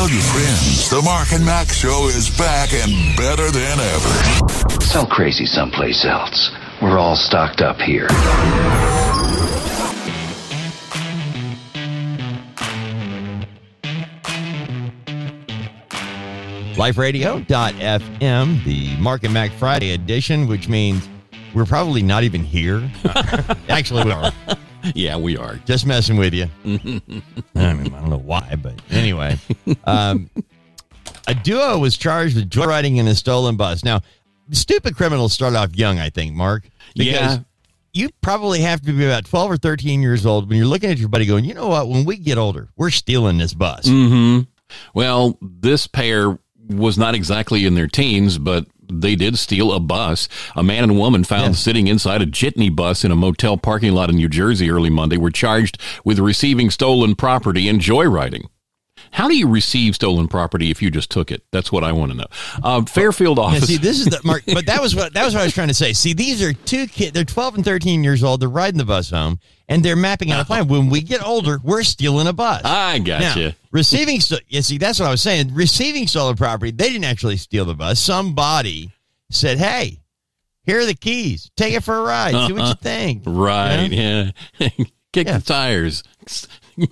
Tell your friends the Mark and Mack Show is back and better than ever. Sell crazy someplace else. We're all stocked up here. LifeRadio.fm, the Mark and Mack Friday edition, which means we're probably not even here. Actually, we are. Yeah, we are. Just messing with you. I mean, I don't know why, but anyway. Um, a duo was charged with joyriding in a stolen bus. Now, stupid criminals start off young, I think, Mark. Because Yeah. you probably have to be about 12 or 13 years old when you're looking at your buddy going, you know what? When we get older, we're stealing this bus. Mm-hmm. Well, this pair was not exactly in their teens, but they did steal a bus. A man and woman found Yeah. sitting inside a jitney bus in a motel parking lot in New Jersey early Monday were charged with receiving stolen property and joyriding. How do you receive stolen property if you just took it? That's what I want to know. Uh, Fairfield Yeah, office. see, this is the Mark, but that was what that was what I was trying to say. See, these are two kids. They're 12 and 13 years old. They're riding the bus home, and they're mapping out a plan. When we get older, we're stealing a bus. I gotcha. Now, receiving, you see, that's what I was saying. Receiving stolen property, they didn't actually steal the bus. Somebody said, "Hey, here are the keys. Take it for a ride. See what you uh-huh. think." Right. Yeah. Kick Yeah. the tires.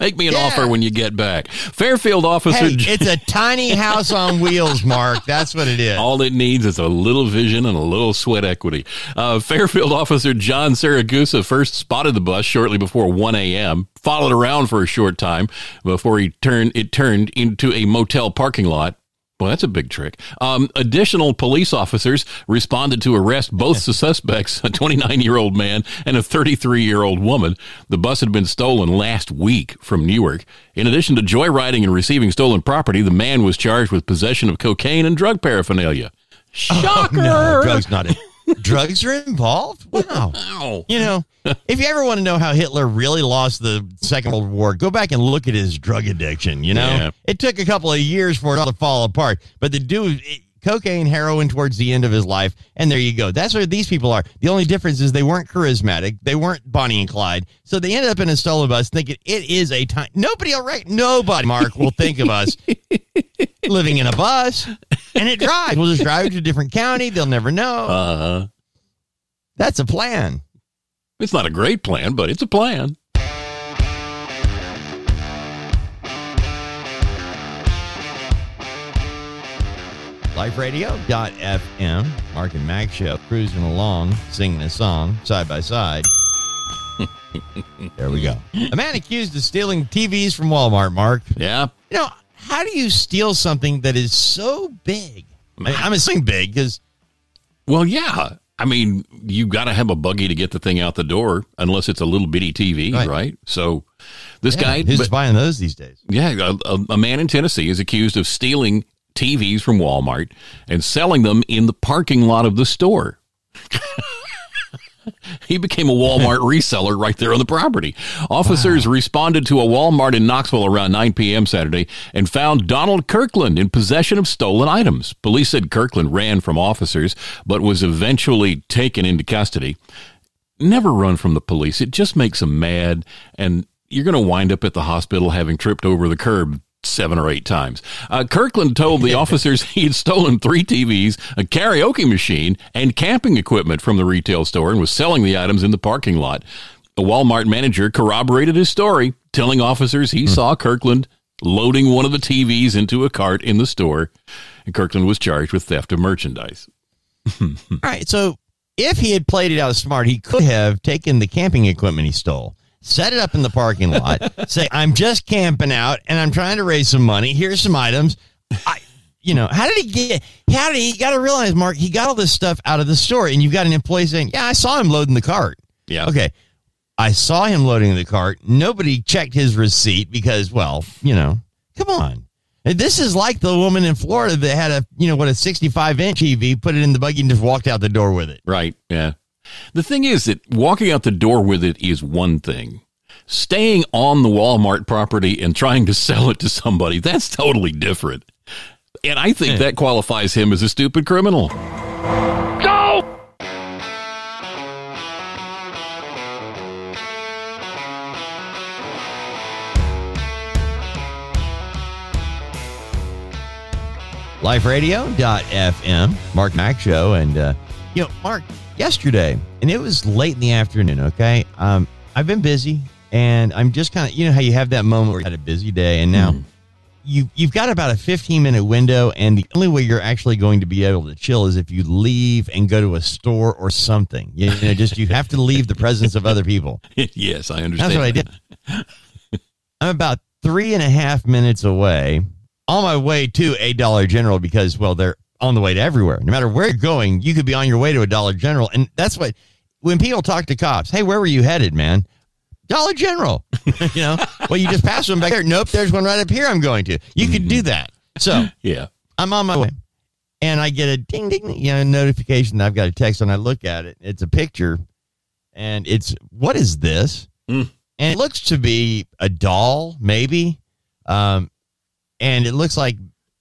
Make me an Yeah. offer when you get back. Fairfield officer. Hey, it's a tiny house on wheels, Mark. That's what it is. All it needs is a little vision and a little sweat equity. Uh, Fairfield officer John Saragusa first spotted the bus shortly before 1 a.m., followed around for a short time before he turned it turned into a motel parking lot. Well, that's a big trick. Um, additional police officers responded to arrest both the suspects, a 29 year old man and a 33 year old woman. The bus had been stolen last week from Newark. In addition to joyriding and receiving stolen property, the man was charged with possession of cocaine and drug paraphernalia. Shocker! No, drugs not. Drugs are involved. Wow. Ow. You know, if you ever want to know how Hitler really lost the Second World War, go back and look at his drug addiction. You know, Yeah. it took a couple of years for it all to fall apart, but the dude, it- cocaine, heroin towards the end of his life, and there you go. That's where these people are. The only difference is they weren't charismatic, they weren't Bonnie and Clyde, so they ended up in a stolen bus thinking it is a time. Nobody, will right? Nobody, Mark, will think of us living in a bus, and it drives. We'll just drive to a different county. They'll never know. Uh, That's a plan. it's not a great plan, but it's a plan. LifeRadio.fm, Mark and Mack show, cruising along, singing a song side by side. there we go. A man accused of stealing TVs from Walmart, Mark. Yeah. You know, how do you steal something that is so big? I I'm assuming big because Well, yeah. I mean, you got to have a buggy to get the thing out the door, unless it's a little bitty TV, right? Right. So, this guy, who's but- buying those these days? yeah, a, a man in Tennessee is accused of stealing TVs from Walmart and selling them in the parking lot of the store. he became a Walmart reseller right there on the property. Officers responded to a Walmart in Knoxville around 9 p.m. Saturday and found Donald Kirkland in possession of stolen items. Police said Kirkland ran from officers but was eventually taken into custody. Never run from the police. It just makes them mad and you're going to wind up at the hospital having tripped over the curb seven or eight times. Uh, Kirkland told the officers he had stolen three TVs, a karaoke machine, and camping equipment from the retail store and was selling the items in the parking lot. A Walmart manager corroborated his story, telling officers he saw Kirkland loading one of the TVs into a cart in the store. And Kirkland was charged with theft of merchandise. All right. So if he had played it out smart, he could have taken the camping equipment he stole, set it up in the parking lot, say, I'm just camping out and I'm trying to raise some money. Here's some items. I, you know, how did he get, how did he, got to realize, Mark, he got all this stuff out of the store and you've got an employee saying, Yeah, I saw him loading the cart. Yeah. Okay. I saw him loading the cart. Nobody checked his receipt because, well, you know, come on. This is like the woman in Florida that had a, you know, what a 65 inch TV, put it in the buggy and just walked out the door with it. Right. Yeah. The thing is that walking out the door with it is one thing. Staying on the Walmart property and trying to sell it to somebody, that's totally different. And I think that qualifies him as a stupid criminal. Go! liferadio.fm, Mark Mack Show. And, uh, you know, Mark, yesterday, and it was late in the afternoon, okay? Um, I've been busy and I'm just kind of, you know, how you have that moment where you had a busy day and now. You, you've got about a 15 minute window, and the only way you're actually going to be able to chill is if you leave and go to a store or something. You know, just you have to leave the presence of other people. yes, I understand. That's what I did. I'm about three and a half minutes away on my way to a Dollar General because, well, they're on the way to everywhere. No matter where you're going, you could be on your way to a Dollar General. And that's what, when people talk to cops, hey, where were you headed, man? Dollar General. you know, well, you just pass them back there. Nope, there's one right up here I'm going to. You could do that. So Yeah. I'm on my way. And I get a ding ding, you know, notification. I've got a text and I look at it. It's a picture and it's what is this? Mm. And it looks to be a doll, maybe. Um, and it looks like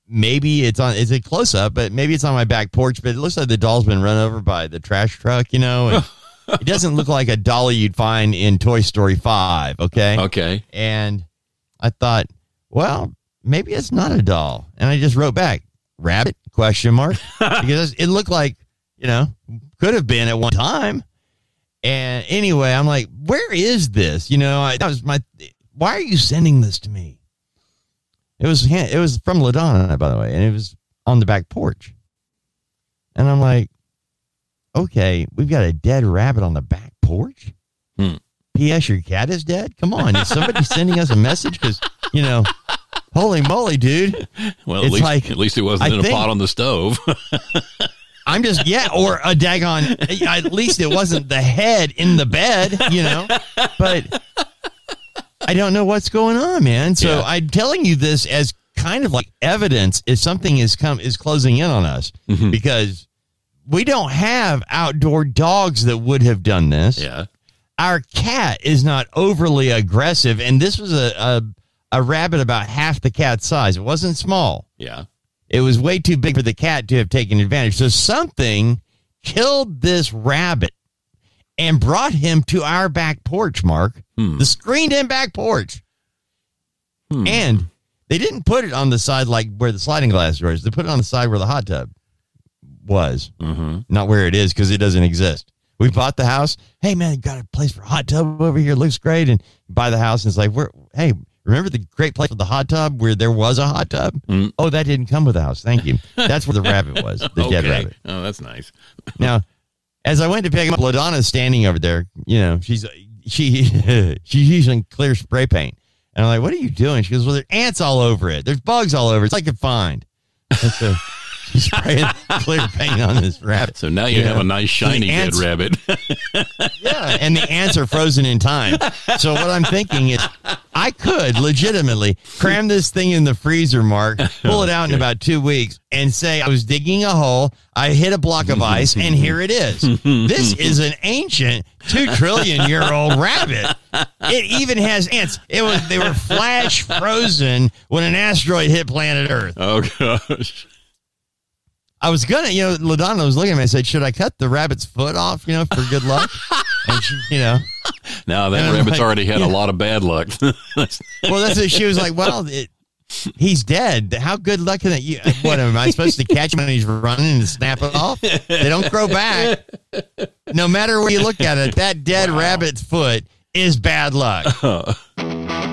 maybe it's on it's a close up, but maybe it's on my back porch, but it looks like the doll's been run over by the trash truck, you know. And it doesn't look like a dolly you'd find in Toy Story 5, okay? Okay. And I thought, well, maybe it's not a doll. And I just wrote back, rabbit question mark because it looked like, you know, could have been at one time. And anyway, I'm like, where is this? You know, I, that was my why are you sending this to me? It was it was from LaDonna, by the way, and it was on the back porch. And I'm like, okay, we've got a dead rabbit on the back porch. Hmm. P.S. Your cat is dead. Come on, is somebody sending us a message? Because you know, holy moly, dude! Well, at least like- at least it wasn't I in a pot on the stove. I'm just yeah, or a daggone. At least it wasn't the head in the bed, you know. But I don't know what's going on, man. So Yeah. I'm telling you this as kind of like evidence if something is come is closing in on us Mhm. because we don't have outdoor dogs that would have done this. yeah. Our cat is not overly aggressive, and this was a, a a rabbit about half the cat's size. It wasn't small. Yeah. It was way too big for the cat to have taken advantage. So something killed this rabbit and brought him to our back porch, Mark. Hmm. The screened in back porch. Hmm. And they didn't put it on the side like where the sliding glass door is. They put it on the side where the hot tub was, hmm not where it is because it doesn't exist. We bought the house. Hey man, got a place for a hot tub over here. Looks great. And buy the house and it's like, where? Hey, remember the great place for the hot tub where there was a hot tub? Mm. Oh, that didn't come with the house. Thank you. That's where the rabbit was, the dead rabbit. Oh, that's nice. Now, as I went to pick him up, Ladonna's standing over there. You know, she's she she's using clear spray paint, and I'm like, "What are you doing?" She goes, "Well, there's ants all over it. There's bugs all over it. It's like a find." So she's spraying clear paint on this rabbit. So now you have a nice shiny dead ants- rabbit. Yeah, and the ants are frozen in time. So what I'm thinking is, I could legitimately cram this thing in the freezer, Mark, pull it out in about two weeks, and say I was digging a hole, I hit a block of ice, and here it is. This is an ancient two trillion year old rabbit. It even has ants. It was they were flash frozen when an asteroid hit planet Earth. oh gosh. I was gonna, you know, Ladonna was looking at me and said, "Should I cut the rabbit's foot off, you know, for good luck?" and she, you know. Now that rabbit's like, already had yeah. a lot of bad luck. Well, that's what she was like. Well, it, he's dead. How good luck can that you? What am I supposed to catch him when he's running and snap it off? They don't grow back. No matter where you look at it, that dead rabbit's foot is bad luck.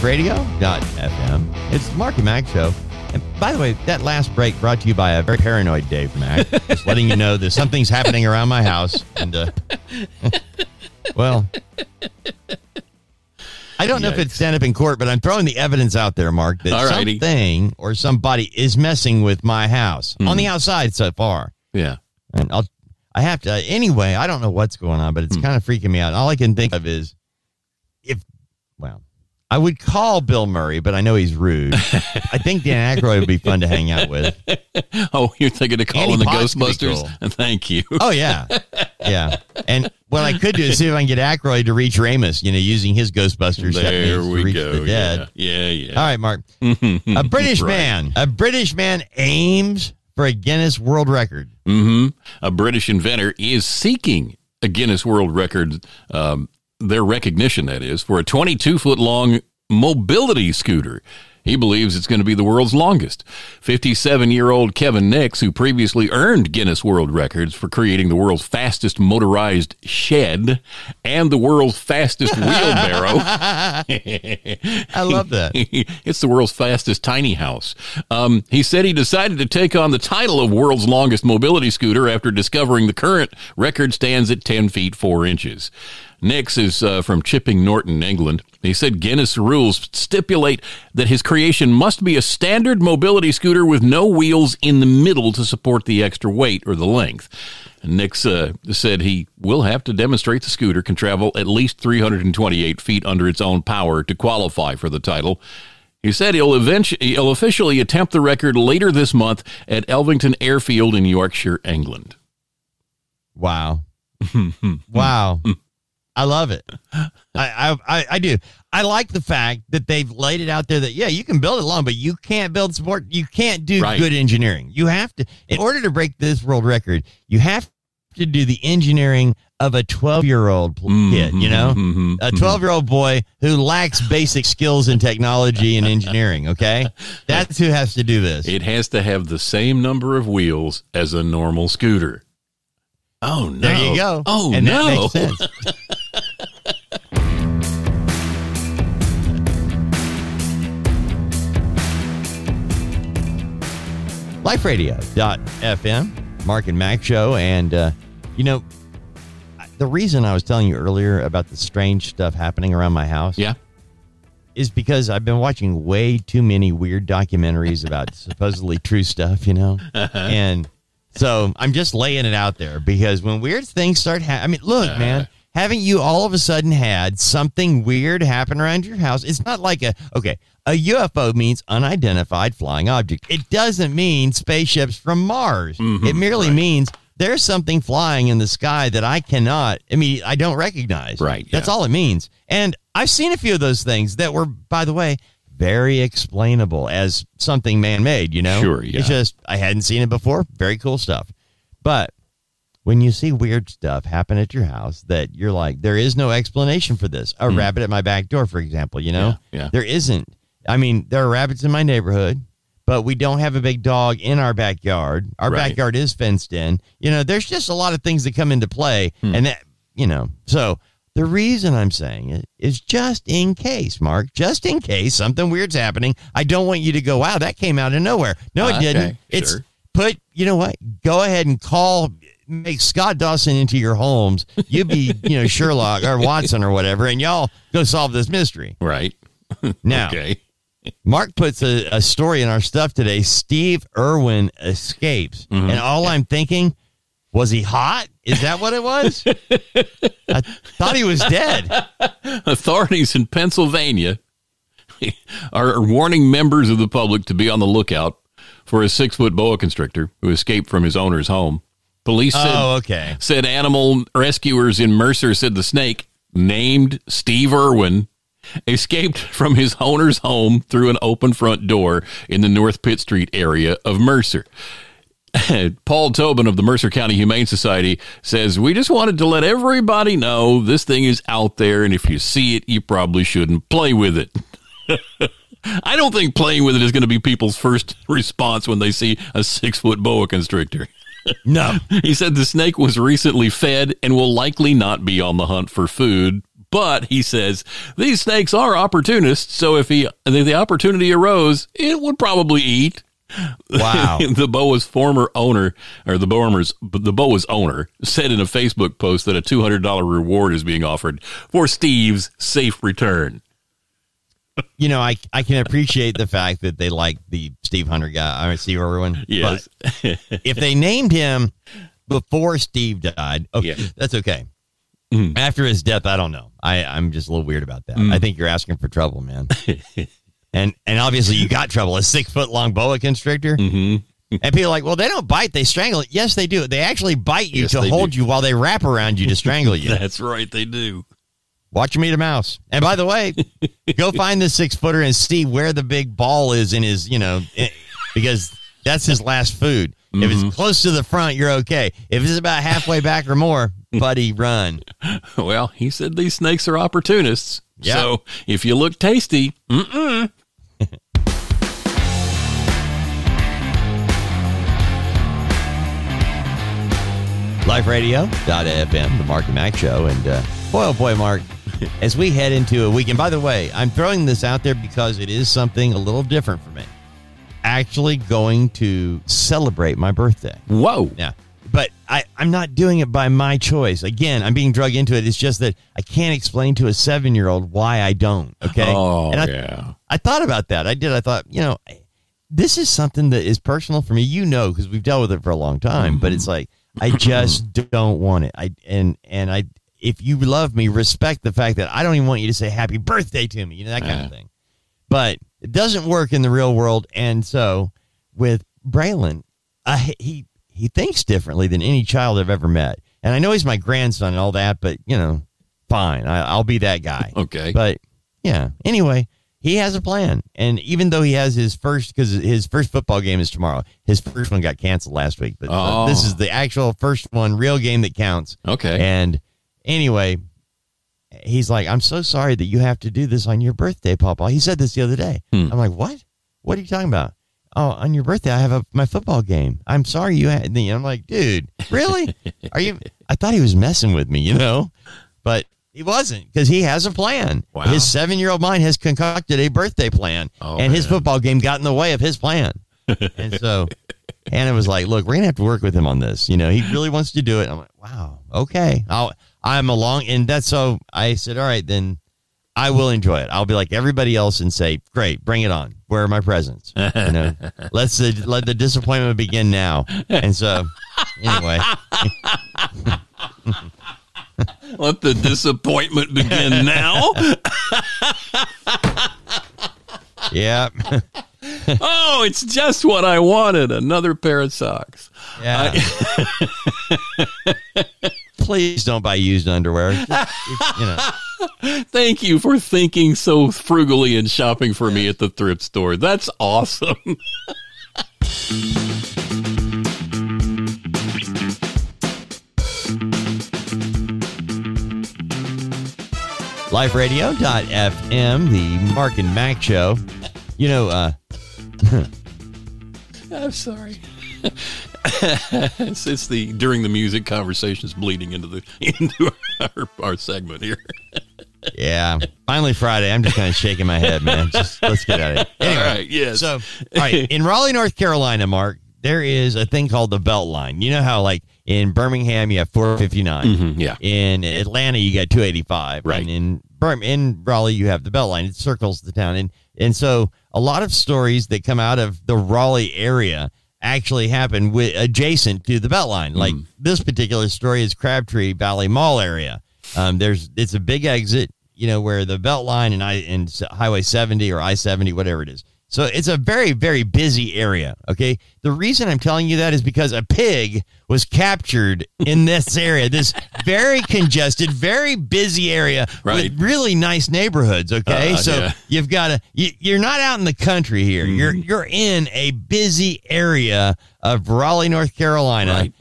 LifeRadio.fm. It's the Mark and Mack show. And by the way, that last break brought to you by a very paranoid Dave Mack. Just letting you know that something's happening around my house. And, uh, well, I don't know if it's stand up in court, but I'm throwing the evidence out there, Mark, that All righty. something or somebody is messing with my house on the outside so far. yeah. And I'll, I have to, anyway, I don't know what's going on, but it's Hmm. kind of freaking me out. All I can think of is if, well, I would call Bill Murray, but I know he's rude. I think Dan Aykroyd would be fun to hang out with. Oh, you're thinking of calling Andy the Potts would be Ghostbusters? Thank you. Oh yeah, yeah. And what I could do is see if I can get Aykroyd to reach Ramis. You know, using his Ghostbusters there we reach go. the dead. Yeah, yeah. yeah. All right, Mark. A British Right. man, a British man aims for a Guinness World Record. hmm A British inventor is seeking a Guinness World Record, um, their recognition, that is, for a 22 foot long mobility scooter. He believes it's going to be the world's longest. 57 year old Kevin Nicks, who previously earned Guinness World Records for creating the world's fastest motorized shed and the world's fastest wheelbarrow. I love that. it's the world's fastest tiny house. Um, he said he decided to take on the title of world's longest mobility scooter after discovering the current record stands at 10 feet 4 inches. Nicks is uh, from Chipping Norton, England. He said Guinness rules stipulate that his creation must be a standard mobility scooter with no wheels in the middle to support the extra weight or the length. Nicks uh, said he will have to demonstrate the scooter can travel at least 328 feet under its own power to qualify for the title. He said he'll eventually he'll officially attempt the record later this month at Elvington Airfield in Yorkshire, England. Wow. wow. I love it. I, I I I do. I like the fact that they've laid it out there that yeah, you can build it long, but you can't build support. You can't do Right. good engineering. You have to in order to break this world record, you have to do the engineering of a 12-year-old mm-hmm, kid, you know? Mhm, A mm-hmm. 12-year-old boy who lacks basic skills in technology and engineering, okay? That's who has to do this. It has to have the same number of wheels as a normal scooter. Oh no! There you go. Oh and no! LifeRadio.fm, Mark and Mack show. And, uh, you know, the reason I was telling you earlier about the strange stuff happening around my house Yeah. is because I've been watching way too many weird documentaries about supposedly true stuff, you know? And so I'm just laying it out there because when weird things start happening, I mean, look, man, haven't you all of a sudden had something weird happen around your house? It's not like a, okay, a UFO means unidentified flying object. It doesn't mean spaceships from Mars. Mm-hmm. it merely means there's something flying in the sky that I cannot, I mean, I don't recognize. Right, That's yeah. all it means. And I've seen a few of those things that were, by the way, very explainable as something man made, you know? Sure, yeah. It's just, I hadn't seen it before. Very cool stuff. But when you see weird stuff happen at your house that you're like, there is no explanation for this. A hmm. rabbit at my back door, for example, you know? Yeah, yeah. There isn't. I mean, there are rabbits in my neighborhood, but we don't have a big dog in our backyard. Our Right. backyard is fenced in. You know, there's just a lot of things that come into play. Hmm. And that, you know, so the reason I'm saying it is just in case, Mark, just in case something weird's happening. I don't want you to go, wow, that came out of nowhere. No, it Okay, didn't. It's sure. put, you know what? Go ahead and call, make Scott Dawson into your homes. You'd be, you know, Sherlock or Watson or whatever, and y'all go solve this mystery. Right. Now, Okay. Mark puts a, a story in our stuff today. Steve Irwin escapes. Mm-hmm. And all I'm thinking, was he hot? Is that what it was? I thought he was dead. Authorities in Pennsylvania are warning members of the public to be on the lookout for a six foot boa constrictor who escaped from his owner's home. Police said, Oh, okay. said animal rescuers in Mercer said the snake, named Steve Irwin, escaped from his owner's home through an open front door in the North Pitt Street area of Mercer. Paul Tobin of the Mercer County Humane Society says, We just wanted to let everybody know this thing is out there, and if you see it, you probably shouldn't play with it. I don't think playing with it is going to be people's first response when they see a six foot boa constrictor. No. He said the snake was recently fed and will likely not be on the hunt for food. But he says these snakes are opportunists, so if he if the opportunity arose, it would probably eat. Wow. the boa's former owner, or the boa's the boa's owner, said in a Facebook post that a two hundred dollar reward is being offered for Steve's safe return. You know, I I can appreciate the fact that they like the Steve Hunter guy, I mean, Steve Irwin. Yes, if they named him before Steve died, okay, Yeah. that's okay. After his death, I don't know. I, I'm just a little weird about that. I think you're asking for trouble, man. and and obviously you got trouble. A six foot long boa constrictor. Mm-hmm. And people are like, well, they don't bite, they strangle. Yes, they do. They actually bite you Yes, to hold do. you while they wrap around you to strangle you. That's right, they do. Watch him eat a mouse. And by the way, go find the six footer and see where the big ball is in his, you know, i- because that's his last food. If Mm-hmm. it's close to the front, you're okay. If it's about halfway back or more, buddy, run. Well, he said these snakes are opportunists. Yeah. So if you look tasty, mm-mm. LifeRadio.fm, the Mark and Mack Show. And uh, boy, oh boy, Mark, as we head into a weekend, by the way, I'm throwing this out there because it is something a little different for me. Actually, going to celebrate my birthday. whoa. Yeah. But I, I'm not doing it by my choice. Again, I'm being drug into it. It's just that I can't explain to a seven year old why I don't. Okay. Oh, and I, yeah. I thought about that. I did. I thought, you know, this is something that is personal for me. You know, because we've dealt with it for a long time. But it's mm-hmm. like I just don't want it. I and and I, if you love me, respect the fact that I don't even want you to say happy birthday to me. You know that kind of thing. But it doesn't work in the real world. And so with Braylon, I, he he thinks differently than any child I've ever met. And I know he's my grandson and all that, but you know, fine. I, I'll be that guy. Okay. But yeah. Anyway, he has a plan, and even though he has his first, because his first football game is tomorrow. His first one got canceled last week, but uh, Oh. this is the actual first one, real game that counts. Okay. And anyway, he's like, "I'm so sorry that you have to do this on your birthday, Papa." He said this the other day. Hmm. I'm like, "What? What are you talking about?" Oh, on your birthday, I have a, my football game. I'm sorry you had. and I'm like, dude, really? Are you? I thought he was messing with me, you know, but he wasn't because he has a plan. Wow. His seven year old mind has concocted a birthday plan, Oh, and his football game got in the way of his plan. and so Hannah was like, "Look, we're gonna have to work with him on this. You know, he really wants to do it." I'm like, "Wow, okay, I'll, I'm along." And that's so I said, "All right, then I will enjoy it. I'll be like everybody else and say, great, bring it on. Where are my presents? You know, let's the, let the disappointment begin now." And so, anyway, Let the disappointment begin now. yeah, oh, it's just what I wanted. Another pair of socks. yeah. Please don't buy used underwear. Just, you know. Thank you for thinking so frugally and shopping for me at the thrift store. That's awesome. LifeRadio.fm, the Mark and Mack show. You know, uh, I'm sorry. it's, it's the during the music conversations bleeding into the into our, our segment here. Yeah, finally Friday. I'm just kind of shaking my head, man. Just let's get at it. Anyway, All right, yes. So, all right, in Raleigh, North Carolina, Mark, there is a thing called the Belt Line. You know how, like, in Birmingham, you have 459. Mhm, yeah. In Atlanta, you got 285. Right. And in Bir- in Raleigh, you have the Belt Line. It circles the town. And, and so a lot of stories that come out of the Raleigh area actually happen with, adjacent to the Belt Line. Like this particular story is Crabtree Valley Mall area. Um, there's it's a big exit, you know, where the Belt Line and I and Highway 70 or I 70, whatever it is. So it's a very, very busy area. Okay. The reason I'm telling you that is because a pig was captured in this area, this very congested, very busy area Right. with really nice neighborhoods. Okay. Uh, so yeah. you've got to, you, you're not out in the country here. Mm-hmm. You're, you're in a busy area of Raleigh, North Carolina. Right.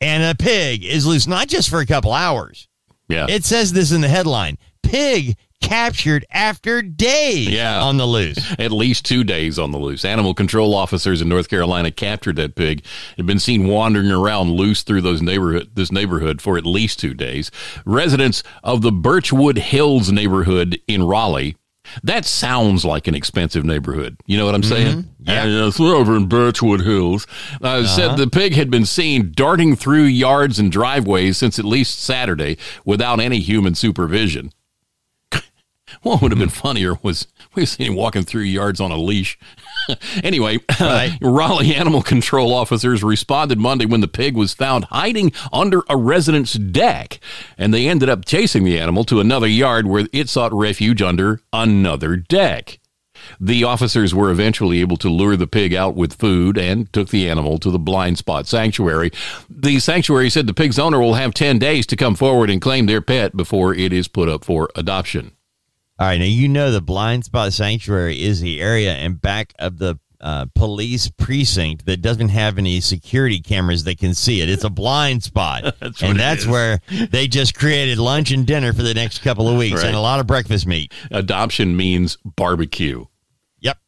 And a pig is loose, not just for a couple hours. Yeah. It says this in the headline pig captured after days Yeah. on the loose. At least two days on the loose. Animal control officers in North Carolina captured that pig. It had been seen wandering around loose through those neighborhood this neighborhood for at least two days. Residents of the Birchwood Hills neighborhood in Raleigh. That sounds like an expensive neighborhood. You know what I'm saying? Mm-hmm. Yeah. And it's over in Birchwood Hills. Uh, Said uh-huh. the pig had been seen darting through yards and driveways since at least Saturday without any human supervision. What would have been hmm. funnier was we've seen him walking through yards on a leash. anyway, Right. Raleigh animal control officers responded Monday when the pig was found hiding under a resident's deck, and they ended up chasing the animal to another yard where it sought refuge under another deck. The officers were eventually able to lure the pig out with food and took the animal to the blind spot sanctuary. The sanctuary said the pig's owner will have 10 days to come forward and claim their pet before it is put up for adoption. All right, now you know the blind spot sanctuary is the area in back of the uh, police precinct that doesn't have any security cameras that can see it. It's a blind spot, That's and that's is. where they just created lunch and dinner for the next couple of weeks, Right. and a lot of breakfast meat. Adoption means barbecue. Yep.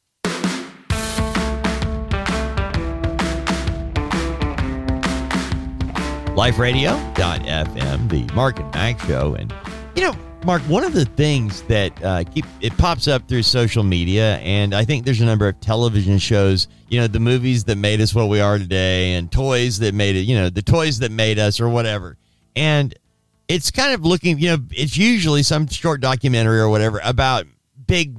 LifeRadio.fm, the Mark and Mack show. And, you know, Mark, one of the things that uh, keep it pops up through social media, and I think there's a number of television shows, you know, the movies that made us what we are today, and toys that made it, you know, the toys that made us or whatever. And it's kind of looking, you know, it's usually some short documentary or whatever about big,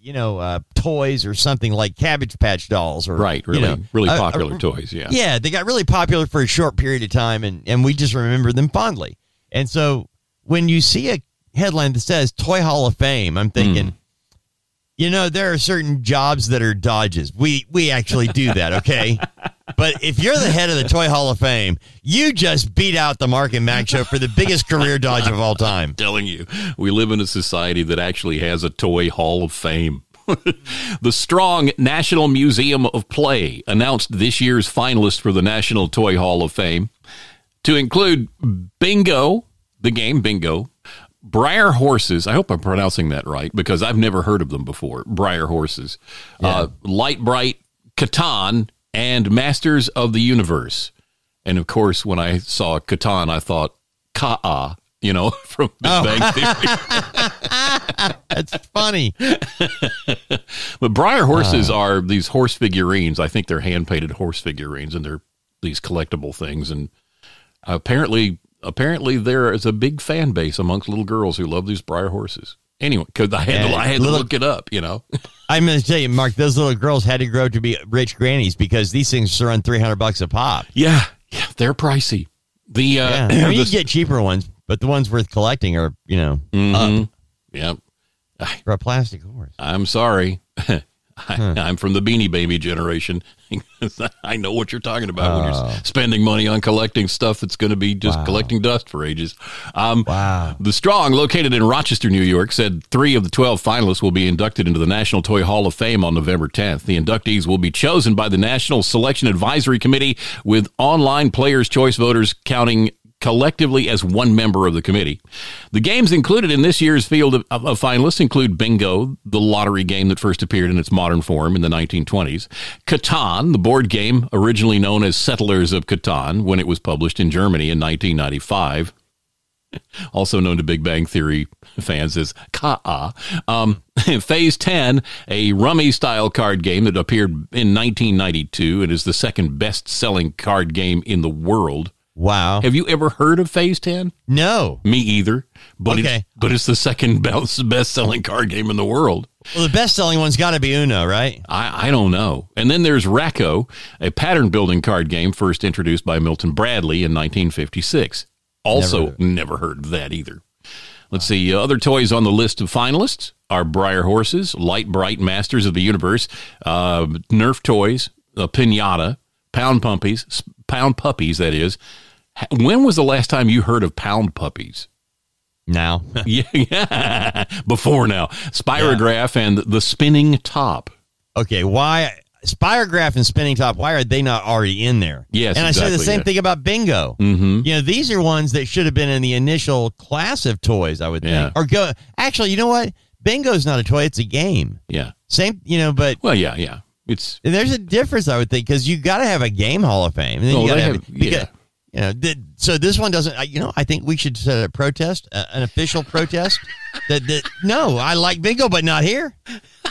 you know, uh, toys or something like Cabbage Patch Dolls or Right, really, you know, really uh, popular uh, toys. Yeah. yeah, they got really popular for a short period of time, and, and we just remember them fondly. And so when you see a headline that says Toy Hall of Fame, I'm thinking, hmm. you know, there are certain jobs that are dodges. We we actually do that, okay? but if you're the head of the Toy Hall of Fame, you just beat out the Mark and Mack show for the biggest career dodge of all time. telling you, we live in a society that actually has a toy hall of fame. the Strong National Museum of Play announced this year's finalists for the National Toy Hall of Fame to include Bingo, the game Bingo, Breyer Horses. I hope I'm pronouncing that right because I've never heard of them before. Breyer Horses, uh, Lite-Brite, Catan, and Masters of the Universe. And of course, when I saw Catan, I thought Ka'a, you know, from Big Bang Theory. That's funny. But Breyer horses are these horse figurines. I think they're hand painted horse figurines, and they're these collectible things. And apparently, apparently, there is a big fan base amongst little girls who love these Breyer horses. Anyway, because I had to, I had to look it up. You know, I'm going to tell you, Mark, those little girls had to grow to be rich grannies because these things run 300 bucks a pop. yeah, yeah, they're pricey. The uh, Yeah. I mean, you the- can get cheaper ones, but the ones worth collecting are, you know, Mhm. yeah, for a plastic horse. I'm sorry. I, I'm from the Beanie Baby generation. I know what you're talking about when Oh. you're spending money on collecting stuff that's going to be just Wow. collecting dust for ages. Um, Wow. The Strong, located in Rochester, New York, said three of the 12 finalists will be inducted into the National Toy Hall of Fame on November 10th. The inductees will be chosen by the National Selection Advisory Committee, with online players' choice voters counting collectively as one member of the committee. The games included in this year's field of, of finalists include Bingo, the lottery game that first appeared in its modern form in the 1920s, Catan, the board game originally known as Settlers of Catan when it was published in Germany in 1995 also known to Big Bang Theory fans as Ka'a. Um, Phase 10, a rummy style card game that appeared in 1992 and is the second best selling card game in the world. Wow. Have you ever heard of Phase 10? No. Me either. But Okay. it's, but it's the second best selling card game in the world. Well, the best selling one's got to be Uno, right? I, I don't know. And then there's Rack-O, a pattern building card game first introduced by Milton Bradley in 1956. Also, Never never heard, of that either. Let's see. uh, Other toys on the list of finalists are Breyer Horses, Lite-Brite Masters of the Universe, uh, Nerf Toys, uh, Pinata, Pound Puppies, Pound Puppies, that is. When was the last time you heard of Pound Puppies? Now. yeah, yeah. before now. Spirograph and the Spinning Top. okay. Why? Spirograph and Spinning Top, why are they not already in there? Yes, And I say the same yeah. thing about Bingo. Mm-hmm. You know, these are ones that should have been in the initial class of toys, I would think. Yeah. Or go, actually, you know what? Bingo's not a toy, it's a game. Yeah. Same, you know, but Well, yeah, yeah. It's there's a difference, I would think, because you got to have a game Hall of Fame. And then Oh, you got to they have, have- because- yeah. You know, th- so this one doesn't. I- You know, I think we should set a protest, uh, an official protest. that, that no, I like bingo, but not here.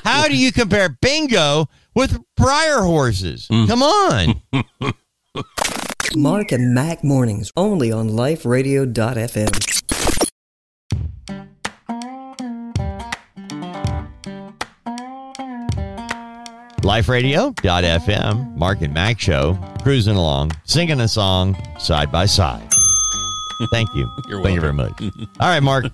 How do you compare bingo with Breyer horses? Mm. Come on. Mark and Mack mornings only on liferadio.fm. LifeRadio.fm, Mark and Mack Show, cruising along, singing a song side by side. Thank you. You're Thank you very much. All right, Mark.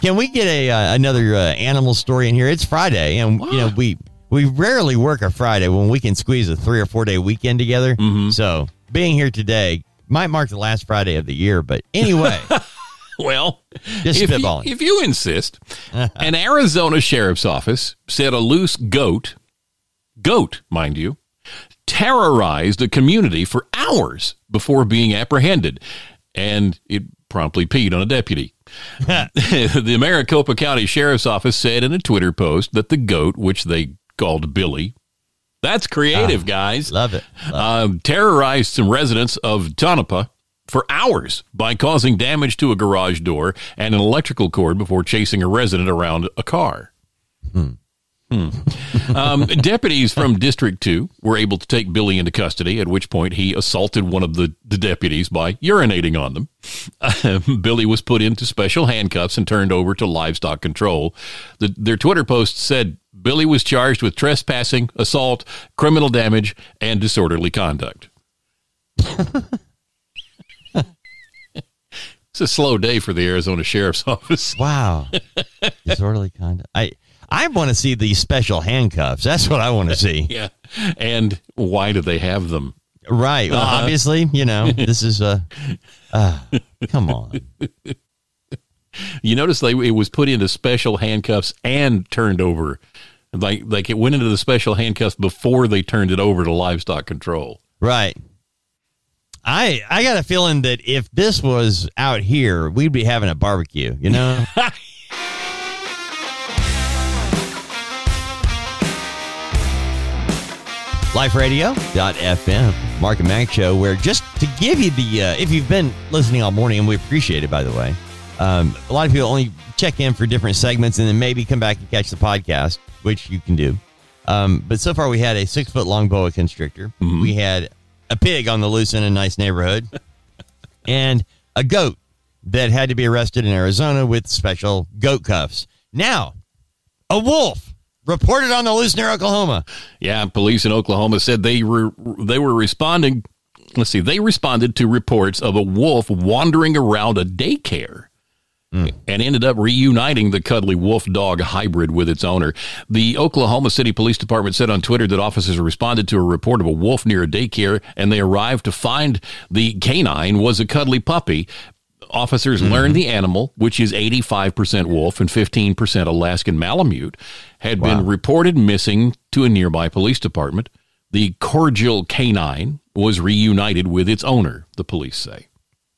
Can we get a uh, another uh, animal story in here? It's Friday, and you know we we rarely work a Friday when we can squeeze a three or four day weekend together. Mm-hmm. So being here today might mark the last Friday of the year, but anyway, Well, Just if you, if you insist, an Arizona sheriff's office said a loose goat, goat, mind you, terrorized a community for hours before being apprehended, and it promptly peed on a deputy. the Maricopa County Sheriff's Office said in a Twitter post that the goat, which they called Billy, that's creative, guys love it. um, terrorized some residents of Tonopah for hours by causing damage to a garage door and an electrical cord before chasing a resident around a car. Hmm. Um, deputies from District 2 were able to take Billy into custody, at which point he assaulted one of the, the deputies by urinating on them. Billy was put into special handcuffs and turned over to livestock control. The, their Twitter post said Billy was charged with trespassing, assault, criminal damage, and disorderly conduct. it's a slow day for the Arizona Sheriff's Office. Wow, disorderly conduct. I I want to see these special handcuffs. That's what I want to see. Yeah. And why do they have them? Right. Well, Uh-huh. obviously, you know, this is a. Uh, come on. You notice they it was put into special handcuffs and turned over. Like like it went into the special handcuffs before they turned it over to livestock control. Right. I I got a feeling that if this was out here, we'd be having a barbecue. You know. LifeRadio.fm, Mark and Mack Show, where just to give you the, uh, if you've been listening all morning, and we appreciate it, by the way, um, a lot of people only check in for different segments and then maybe come back and catch the podcast, which you can do. Um, but so far, we had a six foot long boa constrictor. We had a pig on the loose in a nice neighborhood, and a goat that had to be arrested in Arizona with special goat cuffs. Now, a wolf reported on the loose near Oklahoma. Yeah, police in Oklahoma said they were they were responding. Let's see, they responded to reports of a wolf wandering around a daycare. Hmm. And ended up reuniting the cuddly wolf dog hybrid with its owner. The Oklahoma City Police Department said on Twitter that officers responded to a report of a wolf near a daycare and they arrived to find the canine was a cuddly puppy. Officers mm-hmm. learned the animal, which is 85% wolf and 15% Alaskan Malamute, had been reported missing to a nearby police department. The cordial canine was reunited with its owner, the police say.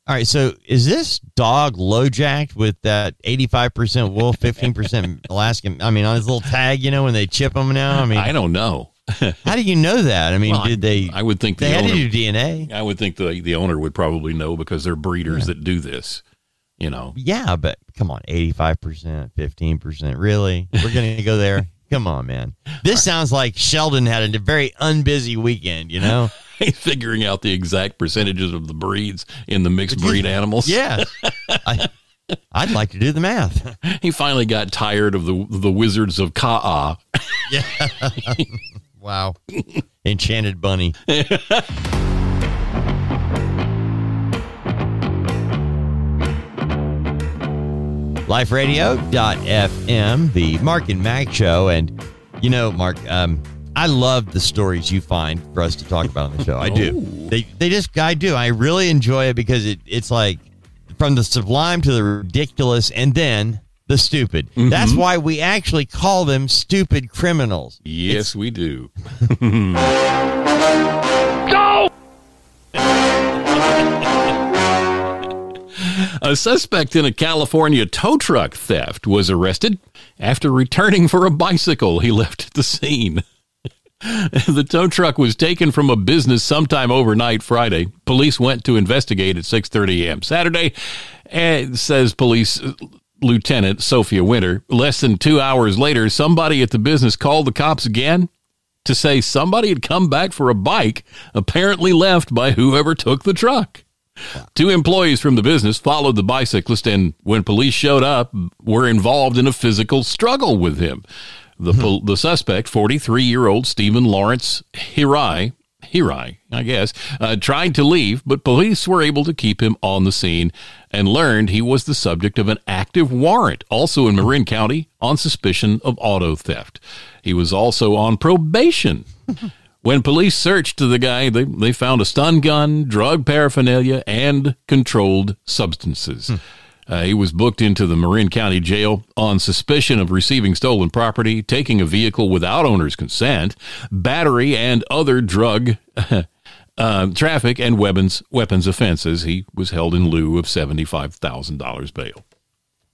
All right, so is this dog low jacked with that 85% wolf, 15% Alaskan? I mean, on his little tag, you know, when they chip them now? I mean, I don't know. How do you know that? I mean, Well, did they? I would think they the had owner- to do DNA. I would think the the owner would probably know because they're breeders that do this. You know, Yeah, but come on, 85%, 15%. Really? We're going to go there? Come on, man. This sounds like Sheldon had a very unbusy weekend, you know? figuring out the exact percentages of the breeds in the mixed breed animals. Yeah. I, I'd like to do the math. He finally got tired of the the wizards of Ka'a. Wow. Enchanted bunny. LifeRadio.fm, the Mark and Mack show. And, you know, Mark, um, I love the stories you find for us to talk about on the show. I do. They, they just, I do. I really enjoy it because it, it's like from the sublime to the ridiculous and then the stupid. Mm-hmm. That's why we actually call them stupid criminals. Yes, we do. Go! A suspect in a California tow truck theft was arrested after returning for a bicycle he left at the scene. the tow truck was taken from a business sometime overnight Friday. Police went to investigate at 6:30 a.m. Saturday, and says police lieutenant Sophia Winter. Less than 2 hours later, somebody at the business called the cops again to say somebody had come back for a bike apparently left by whoever took the truck. Two employees from the business followed the bicyclist and when police showed up were involved in a physical struggle with him. The, hmm. pol- the suspect, 43 year old Stephen Lawrence Hirai, Hirai, I guess, uh, tried to leave, but police were able to keep him on the scene and learned he was the subject of an active warrant, also in Marin County, on suspicion of auto theft. He was also on probation. When police searched the guy, they, they found a stun gun, drug paraphernalia, and controlled substances. Uh, he was booked into the Marin County Jail on suspicion of receiving stolen property, taking a vehicle without owner's consent, battery, and other drug uh, traffic and weapons weapons offenses. He was held in lieu of seventy five thousand dollars bail.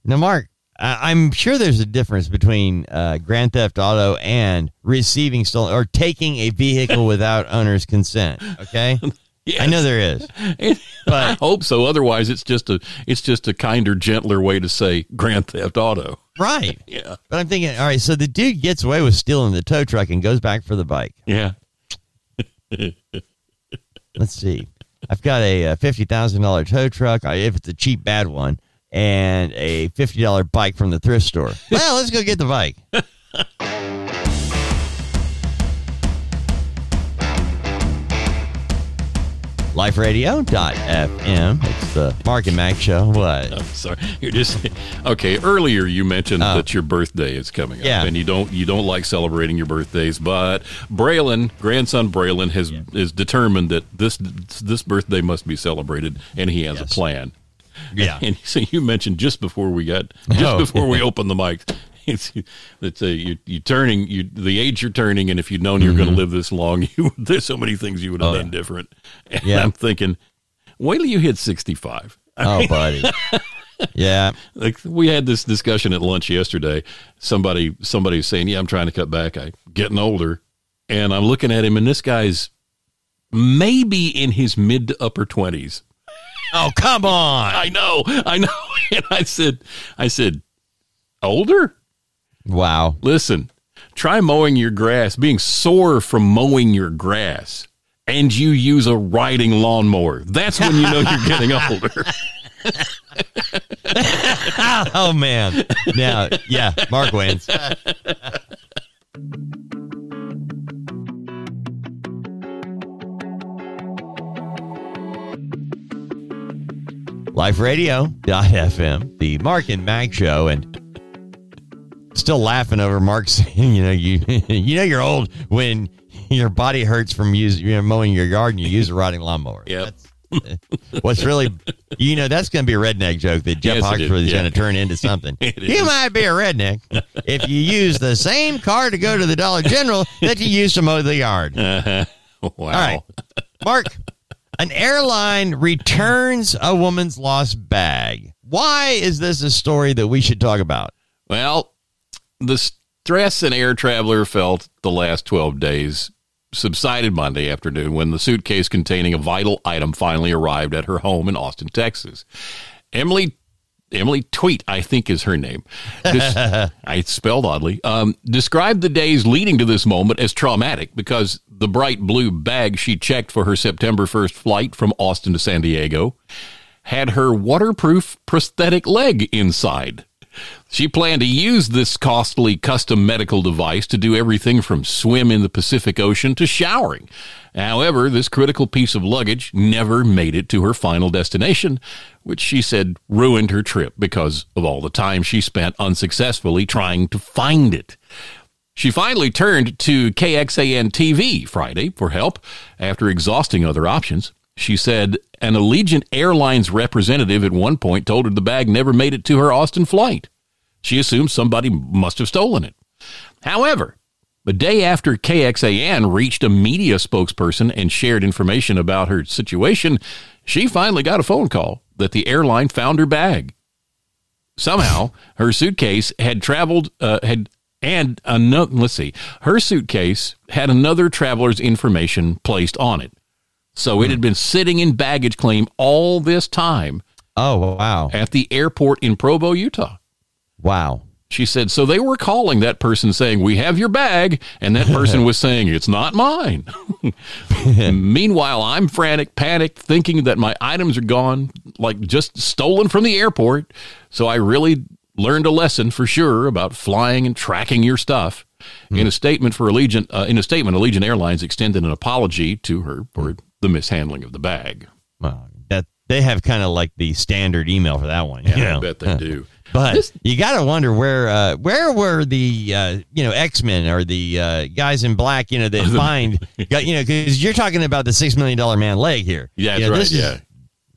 Now, Mark, I'm sure there's a difference between uh, Grand Theft Auto and receiving stolen or taking a vehicle without owner's consent. Okay, I know there is. I hope so. Otherwise, it's just a it's just a kinder, gentler way to say Grand Theft Auto. Right. Yeah, But I'm thinking, all right, so the dude gets away with stealing the tow truck and goes back for the bike. yeah. Let's see. I've got a, uh fifty thousand dollar tow truck, I, if it's a cheap bad one, and a fifty dollar bike from the thrift store. Well, let's go get the bike. LifeRadio.fm. It's the Mark and Mack show. What? I'm sorry. You're just okay. Earlier, you mentioned Oh. that your birthday is coming up, Yeah. and you don't you don't like celebrating your birthdays. But Braylon, grandson Braylon, has is determined that this this birthday must be celebrated, and he has a plan. Yeah. And so you mentioned just before we got just Oh. before we opened the mic. It's that uh, you you turning you the age you're turning, and if you'd known you were going to live this long, you there's so many things you would have Mm-hmm. Oh, done yeah. different. And Yeah. I'm thinking, wait till you hit 65. Oh, buddy. Yeah. like we had this discussion at lunch yesterday. Somebody somebody was saying, "Yeah, I'm trying to cut back. I getting older." And I'm looking at him and this guy's maybe in his mid to upper 20s. Oh, come on. I know. I know. And I said I said, "Older? Wow. Listen. Try mowing your grass, being sore from mowing your grass." And you use a riding lawnmower. That's when you know you're getting older. Oh, man. Now, yeah, Mark wins. LifeRadio.fm, the Mark and Mack show, and still laughing over Mark saying, you know, you you know you're old when your body hurts from using you know, mowing your yard and you use a riding lawnmower. Yep. That's- uh, What's really, you know, that's going to be a redneck joke that Jeff Yes, Oxford is. Yeah. going to turn into something. You is. might be a redneck if you use the same car to go to the Dollar General that you use to mow the yard. wow. All right. Mark, an airline returns a woman's lost bag. Why is this a story that we should talk about? Well, the stress an air traveler felt the last 12 days subsided Monday afternoon when the suitcase containing a vital item finally arrived at her home in Austin, Texas. Emily Emily Tweet, I think is her name. I spelled oddly. Um, described the days leading to this moment as traumatic because the bright blue bag she checked for her September 1st flight from Austin to San Diego had her waterproof prosthetic leg inside. She planned to use this costly custom medical device to do everything from swim in the Pacific Ocean to showering. However, this critical piece of luggage never made it to her final destination, which she said ruined her trip because of all the time she spent unsuccessfully trying to find it. She finally turned to KXAN TV Friday for help after exhausting other options. She said an Allegiant Airlines representative at one point told her the bag never made it to her Austin flight. She assumed somebody must have stolen it. However, the day after KXAN reached a media spokesperson and shared information about her situation, she finally got a phone call that the airline found her bag. Somehow, her suitcase had traveled, uh, had, and another, let's see, her suitcase had another traveler's information placed on it. So it had been sitting in baggage claim all this time Oh, wow. at the airport in Provo, Utah. Wow. She said, so they were calling that person saying, We have your bag. And that person was saying, It's not mine. Meanwhile, I'm frantic, panicked, thinking that my items are gone, like just stolen from the airport. So I really learned a lesson for sure about flying and tracking your stuff. In a statement for Allegiant, uh, in a statement, Allegiant Airlines extended an apology to her for the mishandling of the bag. Well, that they have kind of like the standard email for that one. Yeah, you know? I bet they do. But you got to wonder where uh, where were the uh, you know X Men or the uh, guys in black you know that find got, you know because you're talking about the six million dollar man leg here. Yeah, that's You know, right. this is- yeah,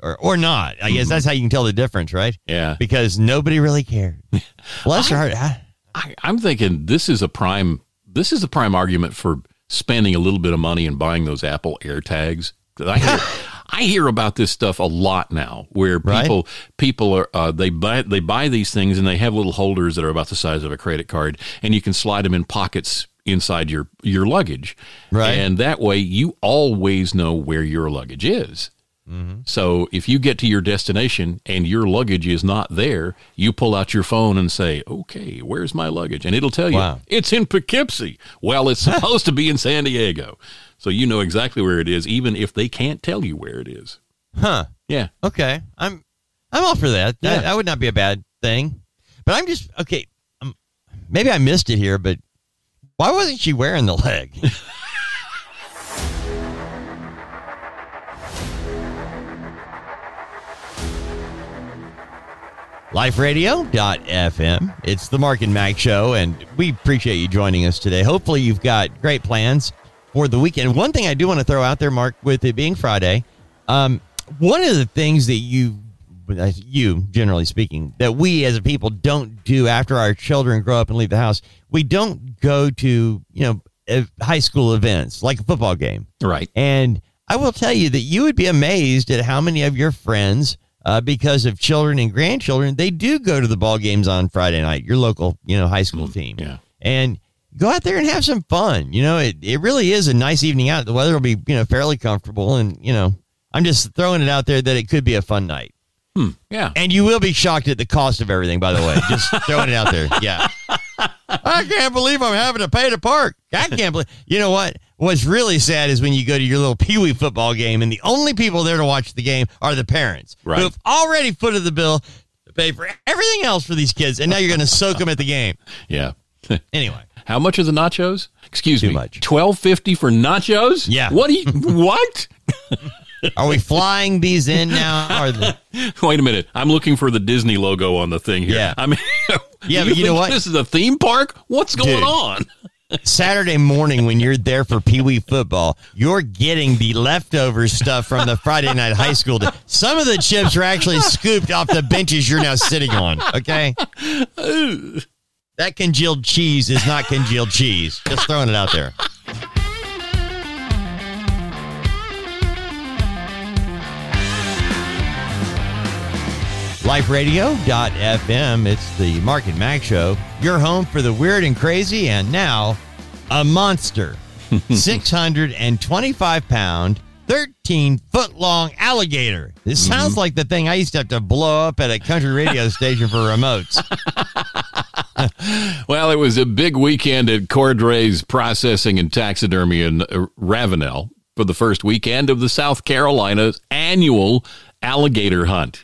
or or not. I guess that's how you can tell the difference, right? yeah. Because nobody really cared. Bless her heart. I- I, I'm thinking this is a prime. This is a prime argument for spending a little bit of money and buying those Apple AirTags. I hear, I hear about this stuff a lot now, where Right. people people are uh, they buy they buy these things and they have little holders that are about the size of a credit card, and you can slide them in pockets inside your your luggage, Right. And that way, you always know where your luggage is. So if you get to your destination and your luggage is not there, you pull out your phone and say, "Okay, where's my luggage?" And it'll tell you Wow. it's in Poughkeepsie. Well, it's supposed to be in San Diego, so you know exactly where it is, even if they can't tell you where it is. Huh. Yeah, Okay. I'm I'm all for that. That, Yeah. that would not be a bad thing. But I'm just okay. Um, maybe I missed it here, but why wasn't she wearing the leg? LifeRadio.fm. It's the Mark and Mack show, and we appreciate you joining us today. Hopefully, you've got great plans for the weekend. One thing I do want to throw out there, Mark, with it being Friday, um, one of the things that you, you generally speaking, that we as a people don't do after our children grow up and leave the house, we don't go to you know uh, high school events like a football game. right. And I will tell you that you would be amazed at how many of your friends, uh, because of children and grandchildren, they do go to the ball games on Friday night. Your local, you know, high school team, yeah. and go out there and have some fun. You know, it it really is a nice evening out. The weather will be you know fairly comfortable, and you know, I'm just throwing it out there that it could be a fun night. Yeah. And you will be shocked at the cost of everything, by the way. Just throwing it out there. Yeah. I can't believe I'm having to pay to park. I can't believe. You know what? What's really sad is when you go to your little Pee Wee football game and the only people there to watch the game are the parents Right. who have already footed the bill to pay for everything else for these kids, and now you're going to soak them at the game. Yeah. Anyway, How much are the nachos? Excuse Too me. much. Twelve fifty for nachos? Yeah. What do you what? are we flying these in now? Or the, Wait a minute. I'm looking for the Disney logo on the thing here. Yeah. I mean Yeah, but you know what? This is a theme park? What's going Dude. on? Saturday morning when you're there for Pee Wee football, you're getting the leftover stuff from the Friday night high school. day. Some of the chips are actually scooped off the benches you're now sitting on. Okay, that congealed cheese is not congealed cheese. Just throwing it out there. LifeRadio.fm. It's the Mark and Mack Show. Your home for the weird and crazy, and now a monster. 625 pound, 13 foot long alligator. This sounds like the thing I used to have to blow up at a country radio station for remotes. Well, it was a big weekend at Cordray's Processing and Taxidermy in uh, Ravenel for the first weekend of the South Carolina's annual alligator hunt.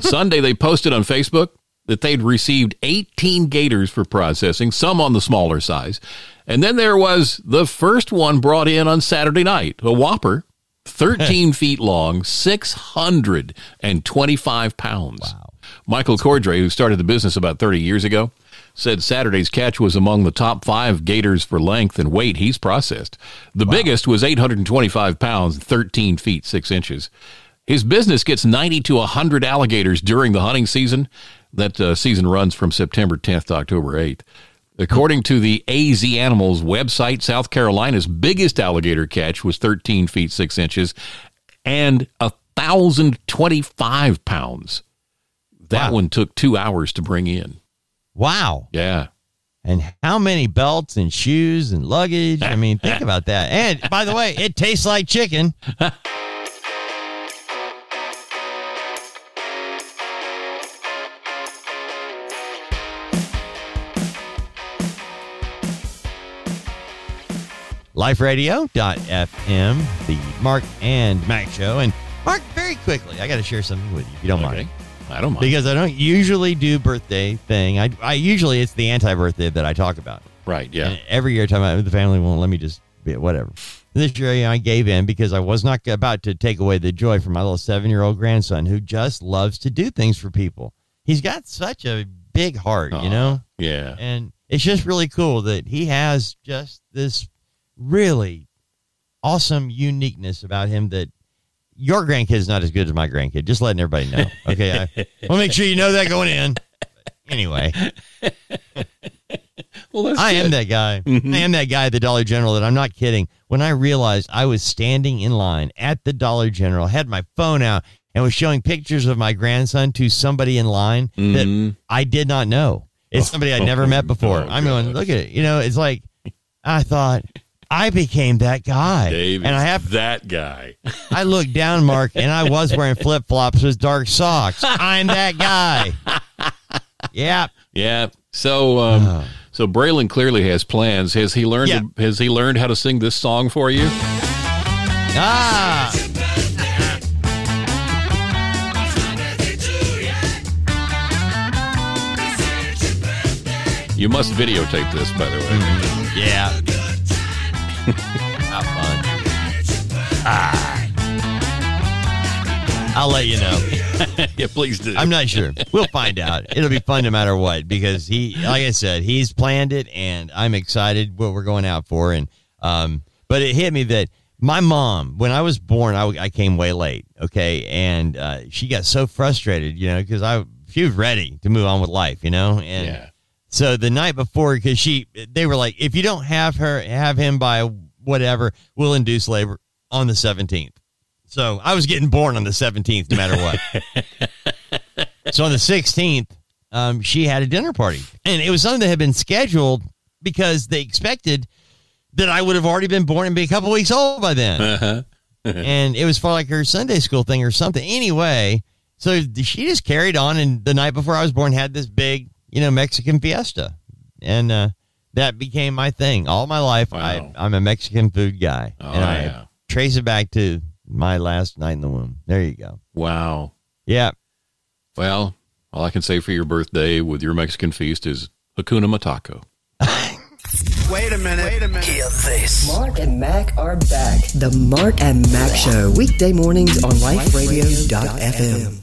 Sunday, they posted on Facebook that they'd received 18 gators for processing, some on the smaller size. And then there was the first one brought in on Saturday night, a whopper, 13 feet long, 625 pounds. Wow. Michael Cordray, who started the business about 30 years ago, said Saturday's catch was among the top five gators for length and weight he's processed. The biggest was 825 pounds, 13 feet, 6 inches. His business gets 90 to 100 alligators during the hunting season. That uh, season runs from September 10th to October 8th. According to the AZ Animals website, South Carolina's biggest alligator catch was 13 feet 6 inches and 1,025 pounds. That Wow. one took two hours to bring in. Wow. Yeah. And how many belts and shoes and luggage? I mean, think about that. And by the way, it tastes like chicken. LifeRadio.fm, the Mark and Mack show. And Mark, very quickly, I got to share something with you if you don't mind. I don't mind. because I don't usually do birthday thing. I, I usually it's the anti birthday that I talk about. Right. Yeah. And every year, time the family won't let me just be whatever. This year, I gave in because I was not about to take away the joy from my little seven year old grandson who just loves to do things for people. He's got such a big heart, you know? Yeah. And it's just really cool that he has just this really awesome uniqueness about him that your grandkid is not as good as my grandkid. Just letting everybody know. Okay. I want to make sure you know that going in. Anyway. Well, that's I am that guy. Mhm. I am that guy at the Dollar General that I'm not kidding. When I realized I was standing in line at the Dollar General, had my phone out, and was showing pictures of my grandson to somebody in line that Mhm. I did not know. It's somebody I'd never met before. Oh, I'm going, gosh. look at it. You know, it's like I thought I became that guy. Dave and I have that guy. I looked down, Mark, and I was wearing flip flops with dark socks. I'm that guy. Yeah. Yeah. So, um, so Braylon clearly has plans. Has he learned? Has he learned how to sing this song for you? Ah. You must videotape this, by the way. Yeah. How fun. Ah. I'll let you know. yeah, please do. I'm not sure. We'll find out. It'll be fun no matter what because he, like I said, he's planned it, and I'm excited what we're going out for. And um, but it hit me that my mom, when I was born, I, I came way late. Okay, and uh, she got so frustrated, you know, because I she was ready to move on with life, you know, and. yeah. So the night before, because she, they were like, if you don't have her, have him by whatever, we'll induce labor on the 17th. So I was getting born on the 17th, no matter what. so on the 16th, um, she had a dinner party, and it was something that had been scheduled because they expected that I would have already been born and be a couple weeks old by then Uh-huh. and it was for like her Sunday school thing or something. Anyway, so she just carried on, and the night before I was born, had this big, you know, Mexican fiesta, and uh, that became my thing all my life. Wow. I, I'm a Mexican food guy, Oh, and I yeah. trace it back to my last night in the womb. There you go. Wow. Yeah, Well, all I can say for your birthday with your Mexican feast is Hakuna Matako. Wait a minute. Wait a minute. Hear this. Mark and Mack are back. The Mark and Mack Show. Weekday mornings on liferadio.fm.